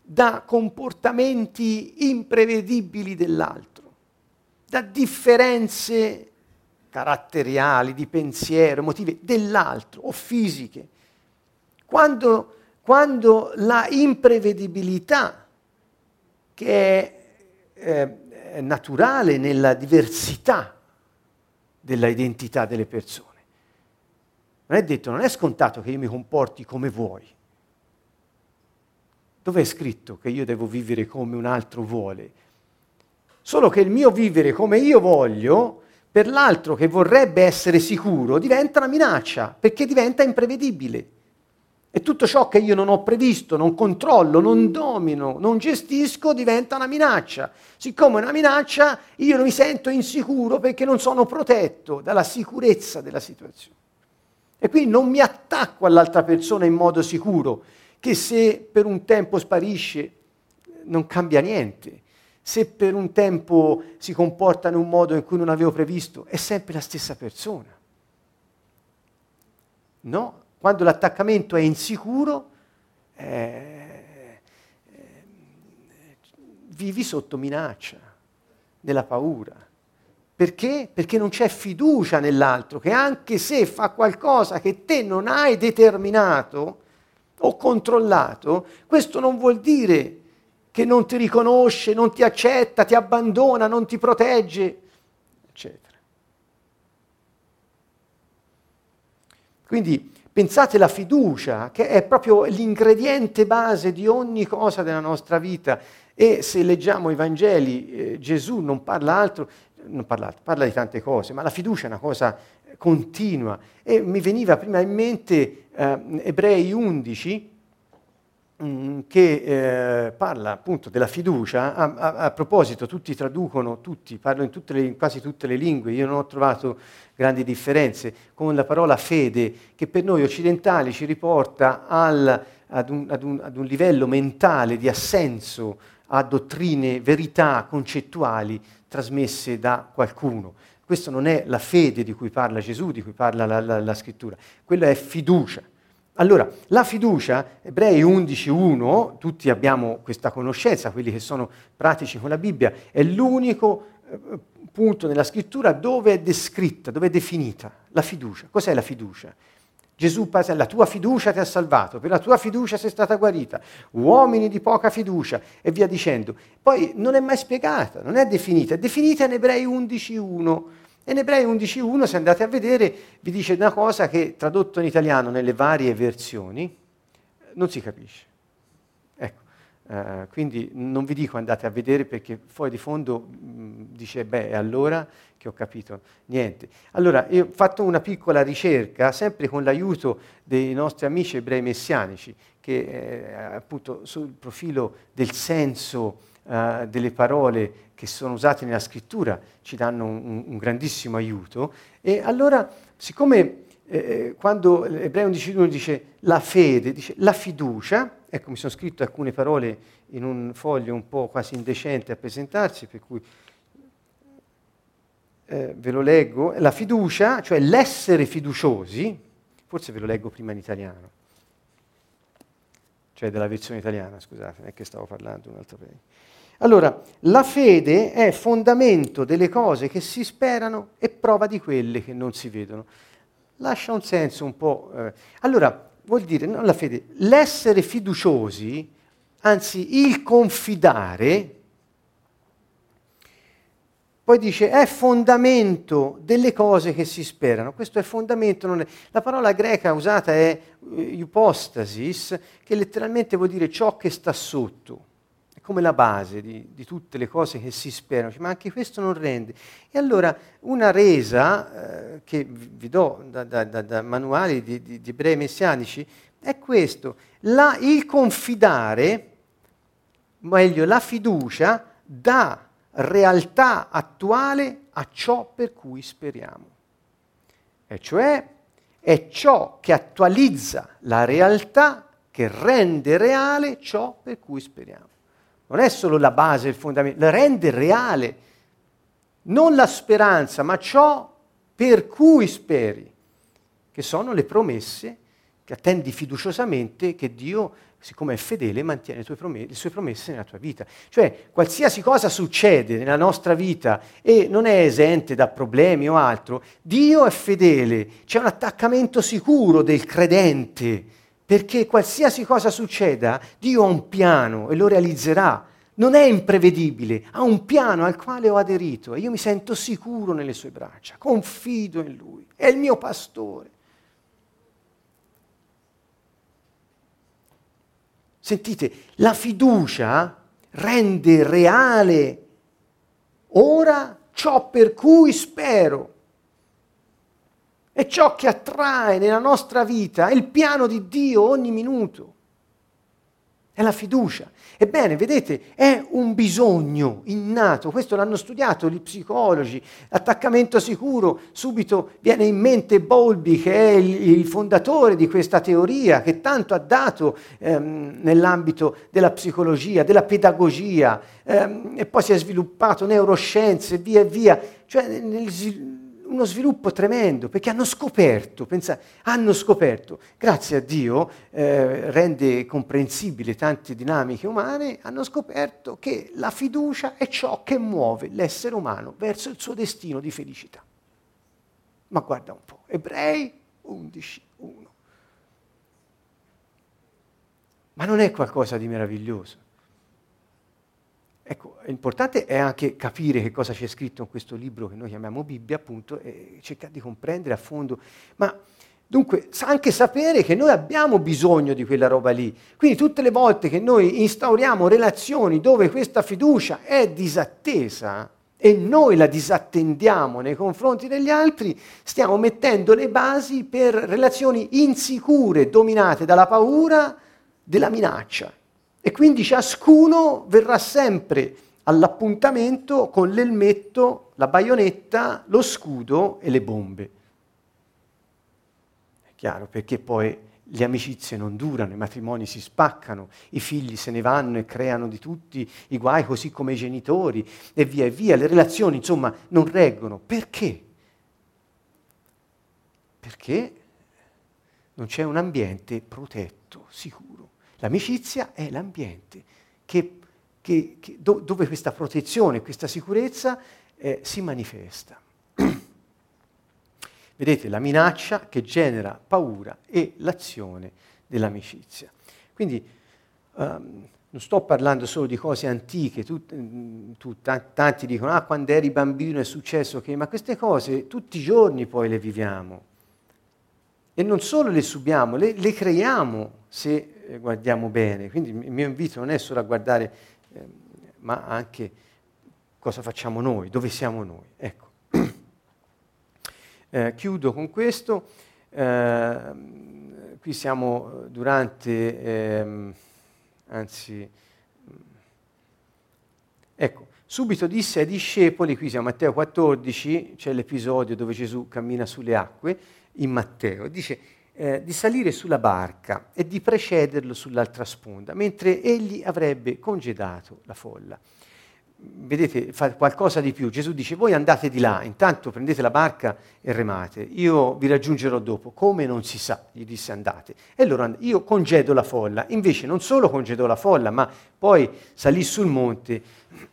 da comportamenti imprevedibili dell'altro, da differenze caratteriali, di pensiero, emotive dell'altro o fisiche. Quando, quando la imprevedibilità, che è eh, naturale nella diversità della identità delle persone. Non è detto, non è scontato che io mi comporti come vuoi. Dove è scritto che io devo vivere come un altro vuole? Solo che il mio vivere come io voglio, per l'altro che vorrebbe essere sicuro, diventa una minaccia, perché diventa imprevedibile. E tutto ciò che io non ho previsto, non controllo, non domino, non gestisco, diventa una minaccia. Siccome è una minaccia, io mi sento insicuro perché non sono protetto dalla sicurezza della situazione. E quindi non mi attacco all'altra persona in modo sicuro, che se per un tempo sparisce non cambia niente. Se per un tempo si comporta in un modo in cui non avevo previsto, è sempre la stessa persona. No, quando l'attaccamento è insicuro, eh, eh, vivi sotto minaccia, nella paura. Perché? Perché non c'è fiducia nell'altro, che anche se fa qualcosa che te non hai determinato o controllato, questo non vuol dire che non ti riconosce, non ti accetta, ti abbandona, non ti protegge, eccetera. Quindi Pensate alla fiducia, che è proprio l'ingrediente base di ogni cosa della nostra vita. E se leggiamo i Vangeli, eh, Gesù non parla altro, non parla altro, parla di tante cose, ma la fiducia è una cosa continua. E mi veniva prima in mente eh, Ebrei 11, mm, che eh, parla appunto della fiducia, a, a, a, proposito tutti traducono, tutti, parlo in, tutte le, quasi tutte le lingue, io non ho trovato grandi differenze, con la parola fede, che per noi occidentali ci riporta al, ad, un, ad, un, ad un livello mentale di assenso a dottrine, verità concettuali trasmesse da qualcuno. Questa non è la fede di cui parla Gesù, di cui parla la, la, la scrittura, quella è fiducia. Allora, la fiducia, Ebrei 11.1, tutti abbiamo questa conoscenza, quelli che sono pratici con la Bibbia, è l'unico punto nella scrittura dove è descritta, dove è definita la fiducia. Cos'è la fiducia? Gesù, la tua fiducia ti ha salvato, per la tua fiducia sei stata guarita, uomini di poca fiducia e via dicendo. Poi non è mai spiegata, non è definita, è definita in Ebrei 11.1. E in Ebrei 11.1, se andate a vedere, vi dice una cosa che tradotto in italiano nelle varie versioni non si capisce. Uh, quindi non vi dico andate a vedere perché fuori di fondo mh, mm, dice, beh, è allora che ho capito niente. Allora, io ho fatto una piccola ricerca, sempre con l'aiuto dei nostri amici ebrei messianici, che eh, appunto sul profilo del senso uh, delle parole che sono usate nella scrittura ci danno un, un grandissimo aiuto. E allora, siccome eh, quando l'Ebreo 11.1 dice la fede, dice la fiducia, Ecco, mi sono scritto alcune parole in un foglio un po' quasi indecente a presentarsi, per cui eh, ve lo leggo. La fiducia, cioè l'essere fiduciosi, forse ve lo leggo prima in italiano, cioè della versione italiana, scusate, non è che stavo parlando un altro paese. Allora, la fede è fondamento delle cose che si sperano e prova di quelle che non si vedono. Lascia un senso un po'. Eh. Allora, vuol dire non la fede, l'essere fiduciosi, anzi il confidare, poi dice è fondamento delle cose che si sperano. Questo è fondamento, è... la parola greca usata è uh, ipostasis, che letteralmente vuol dire ciò che sta sotto come la base di, di, tutte le cose che si sperano, ma anche questo non rende. E allora una resa eh, che vi do da, da, da, da manuali di, di, di, ebrei messianici è questo, la, il confidare, meglio la fiducia, dà realtà attuale a ciò per cui speriamo. E cioè è ciò che attualizza la realtà che rende reale ciò per cui speriamo non è solo la base, il fondamento, la rende reale. Non la speranza, ma ciò per cui speri, che sono le promesse che attendi fiduciosamente che Dio, siccome è fedele, mantiene le, prom- le sue promesse nella tua vita. Cioè, qualsiasi cosa succede nella nostra vita e non è esente da problemi o altro, Dio è fedele, c'è un attaccamento sicuro del credente perché qualsiasi cosa succeda, Dio ha un piano e lo realizzerà. Non è imprevedibile, ha un piano al quale ho aderito e io mi sento sicuro nelle sue braccia, confido in Lui, è il mio pastore. Sentite, la fiducia rende reale ora ciò per cui spero. È ciò che attrae nella nostra vita, il piano di Dio ogni minuto. È la fiducia. Ebbene, vedete, è un bisogno innato, questo l'hanno studiato gli psicologi, attaccamento sicuro, subito viene in mente Bowlby che è il, fondatore di questa teoria che tanto ha dato ehm, nell'ambito della psicologia, della pedagogia ehm, e poi si è sviluppato neuroscienze e via via, cioè nel, uno sviluppo tremendo, perché hanno scoperto, pensa, hanno scoperto, grazie a Dio, eh, rende comprensibile tante dinamiche umane, hanno scoperto che la fiducia è ciò che muove l'essere umano verso il suo destino di felicità. Ma guarda un po', Ebrei 11, 1. Ma non è qualcosa di meraviglioso. Ecco, l'importante è anche capire che cosa c'è scritto in questo libro che noi chiamiamo Bibbia, appunto, e cercare di comprendere a fondo. Ma dunque, anche sapere che noi abbiamo bisogno di quella roba lì. Quindi tutte le volte che noi instauriamo relazioni dove questa fiducia è disattesa, e noi la disattendiamo nei confronti degli altri, stiamo mettendo le basi per relazioni insicure, dominate dalla paura, della minaccia. E quindi ciascuno verrà sempre all'appuntamento con l'elmetto, la baionetta, lo scudo e le bombe. È chiaro, perché poi le amicizie non durano, i matrimoni si spaccano, i figli se ne vanno e creano di tutti i guai, così come i genitori, e via e via. Le relazioni, insomma, non reggono. Perché? Perché non c'è un ambiente protetto, sicuro. L'amicizia è l'ambiente che, che, che, dove questa protezione, questa sicurezza eh, si manifesta. Vedete la minaccia che genera paura e l'azione dell'amicizia. Quindi um, non sto parlando solo di cose antiche, tu, tu, tanti dicono, ah quando eri bambino è successo che, ma queste cose tutti i giorni poi le viviamo. E non solo le subiamo, le, le creiamo se eh, guardiamo bene. Quindi il mio invito non è solo a guardare, eh, ma anche cosa facciamo noi, dove siamo noi. Ecco. Eh, chiudo con questo. Eh, qui siamo durante, ehm, anzi, ecco, subito disse ai discepoli, qui siamo a Matteo 14, c'è l'episodio dove Gesù cammina sulle acque, in Matteo, dice eh, di salire sulla barca e di precederlo sull'altra sponda, mentre egli avrebbe congedato la folla vedete, fa qualcosa di più. Gesù dice, voi andate di là, intanto prendete la barca e remate, io vi raggiungerò dopo. Come non si sa, gli disse andate. E allora io congedo la folla. Invece non solo congedo la folla, ma poi salì sul monte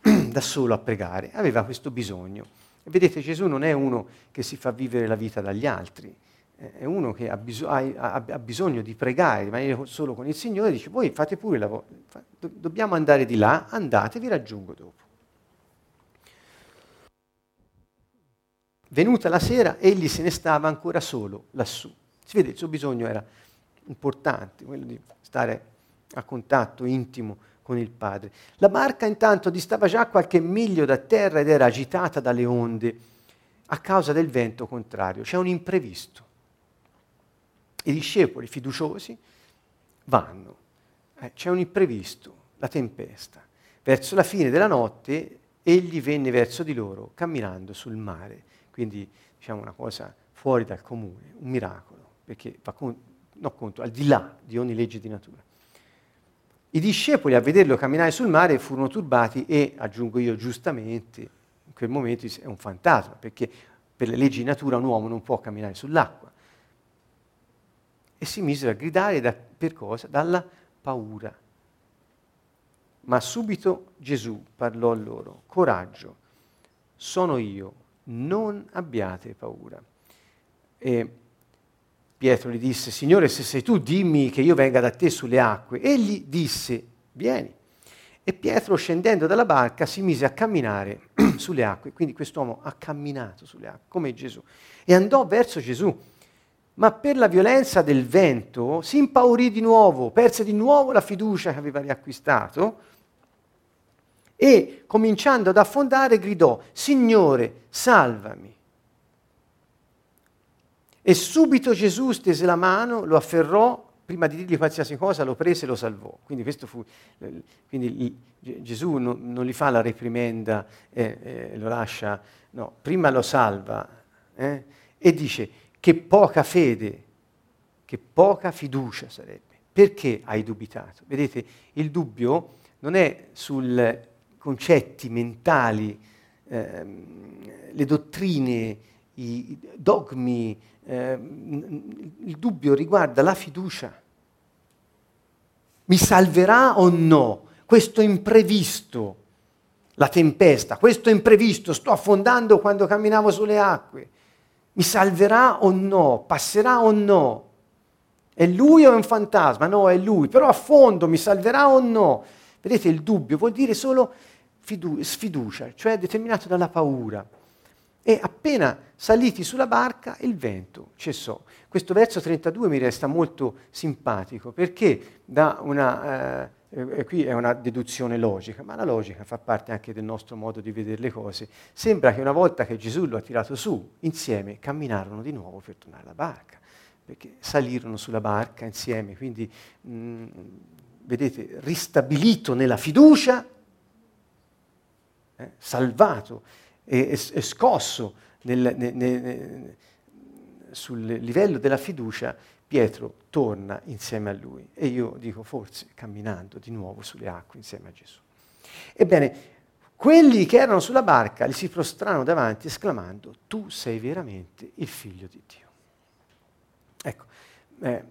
da solo a pregare. Aveva questo bisogno. Vedete, Gesù non è uno che si fa vivere la vita dagli altri, è uno che ha, bisog- ha, ha bisogno di pregare, rimanere solo con il Signore, dice, voi fate pure la vostra, dobbiamo andare di là, andate, vi raggiungo dopo. Venuta la sera, egli se ne stava ancora solo lassù. Si vede, il suo bisogno era importante, quello di stare a contatto intimo con il padre. La barca intanto distava già qualche miglio da terra ed era agitata dalle onde a causa del vento contrario. C'è un imprevisto. I discepoli fiduciosi vanno. Eh, c'è un imprevisto, la tempesta. Verso la fine della notte egli venne verso di loro camminando sul mare quindi diciamo una cosa fuori dal comune, un miracolo, perché va con, no, conto, al di là di ogni legge di natura. I discepoli a vederlo camminare sul mare furono turbati e, aggiungo io giustamente, in quel momento è un fantasma, perché per le leggi di natura un uomo non può camminare sull'acqua. E si misero a gridare da, per cosa? Dalla paura. Ma subito Gesù parlò a loro, coraggio, sono io, non abbiate paura. E Pietro gli disse, Signore, se sei tu, dimmi che io venga da te sulle acque. Egli disse, vieni. E Pietro, scendendo dalla barca, si mise a camminare sulle acque. Quindi quest'uomo ha camminato sulle acque, come Gesù. E andò verso Gesù. Ma per la violenza del vento si impaurì di nuovo, perse di nuovo la fiducia che aveva riacquistato e cominciando ad affondare gridò, Signore, salvami. E subito Gesù stese la mano, lo afferrò, prima di dirgli qualsiasi cosa, lo prese e lo salvò. Quindi, fu, quindi Gesù non, non, gli fa la reprimenda e eh, lo lascia, no, prima lo salva eh, e dice che poca fede, che poca fiducia sarebbe. Perché hai dubitato? Vedete, il dubbio non è sul concetti mentali, ehm, le dottrine, i dogmi, ehm, il dubbio riguarda la fiducia. Mi salverà o no questo imprevisto, la tempesta, questo imprevisto, sto affondando quando camminavo sulle acque. Mi salverà o no? Passerà o no? È lui o è un fantasma? No, è lui, però affondo, mi salverà o no? Vedete, il dubbio vuol dire solo fidu- sfiducia, cioè determinato dalla paura. E appena saliti sulla barca il vento cessò. Questo verso 32 mi resta molto simpatico perché dà una, eh, e qui è una deduzione logica, ma la logica fa parte anche del nostro modo di vedere le cose. Sembra che una volta che Gesù lo ha tirato su, insieme camminarono di nuovo per tornare alla barca, perché salirono sulla barca insieme, quindi mh, mm, vedete, ristabilito nella fiducia, eh, salvato e, e, scosso nel, nel, nel, sul livello della fiducia, Pietro torna insieme a lui e io dico forse camminando di nuovo sulle acque insieme a Gesù. Ebbene, quelli che erano sulla barca gli si prostrano davanti esclamando, tu sei veramente il figlio di Dio. Ecco, eh,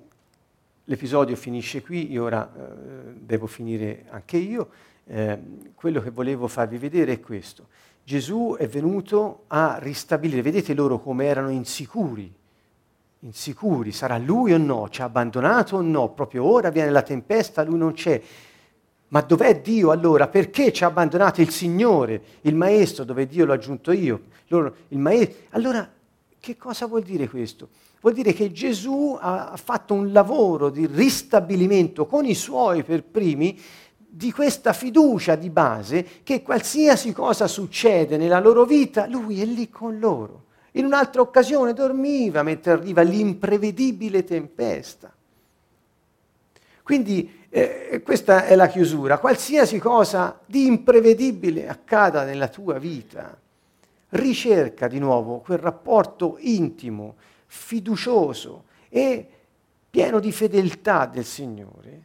l'episodio finisce qui, io ora eh, devo finire anche io. Eh, quello che volevo farvi vedere è questo. Gesù è venuto a ristabilire, vedete loro come erano insicuri insicuri, sarà lui o no, ci ha abbandonato o no, proprio ora viene la tempesta, lui non c'è. Ma dov'è Dio allora? Perché ci ha abbandonato il Signore, il Maestro, dove Dio l'ho aggiunto io? Loro, allora, che cosa vuol dire questo? Vuol dire che Gesù ha fatto un lavoro di ristabilimento con i suoi per primi di questa fiducia di base che qualsiasi cosa succede nella loro vita, lui è lì con loro. In un'altra occasione dormiva mentre arriva l'imprevedibile tempesta. Quindi eh, questa è la chiusura. Qualsiasi cosa di imprevedibile accada nella tua vita, ricerca di nuovo quel rapporto intimo, fiducioso e pieno di fedeltà del Signore,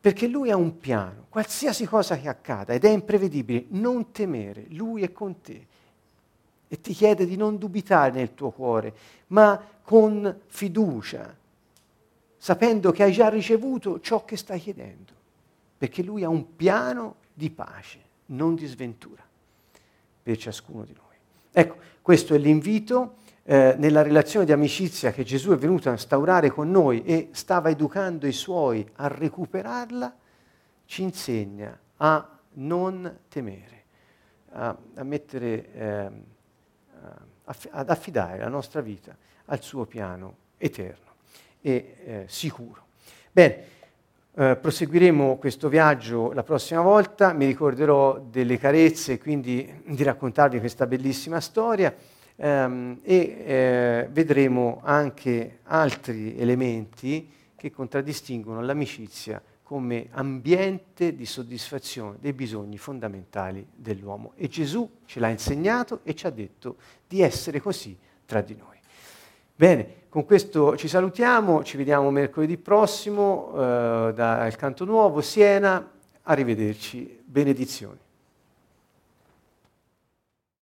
perché Lui ha un piano, qualsiasi cosa che accada ed è imprevedibile, non temere, Lui è con te e ti chiede di non dubitare nel tuo cuore, ma con fiducia, sapendo che hai già ricevuto ciò che stai chiedendo, perché Lui ha un piano di pace, non di sventura, per ciascuno di noi. Ecco, questo è l'invito eh, nella relazione di amicizia che Gesù è venuto a instaurare con noi e stava educando i suoi a recuperarla, ci insegna a non temere, a, a mettere... Eh, ad affidare la nostra vita al suo piano eterno e eh, sicuro. Bene, eh, proseguiremo questo viaggio la prossima volta, mi ricorderò delle carezze, quindi di raccontarvi questa bellissima storia ehm, e eh, vedremo anche altri elementi che contraddistinguono l'amicizia come ambiente di soddisfazione dei bisogni fondamentali dell'uomo. E Gesù ce l'ha insegnato e ci ha detto di essere così tra di noi. Bene, con questo ci salutiamo, ci vediamo mercoledì prossimo eh, dal Canto Nuovo, Siena, arrivederci, benedizioni.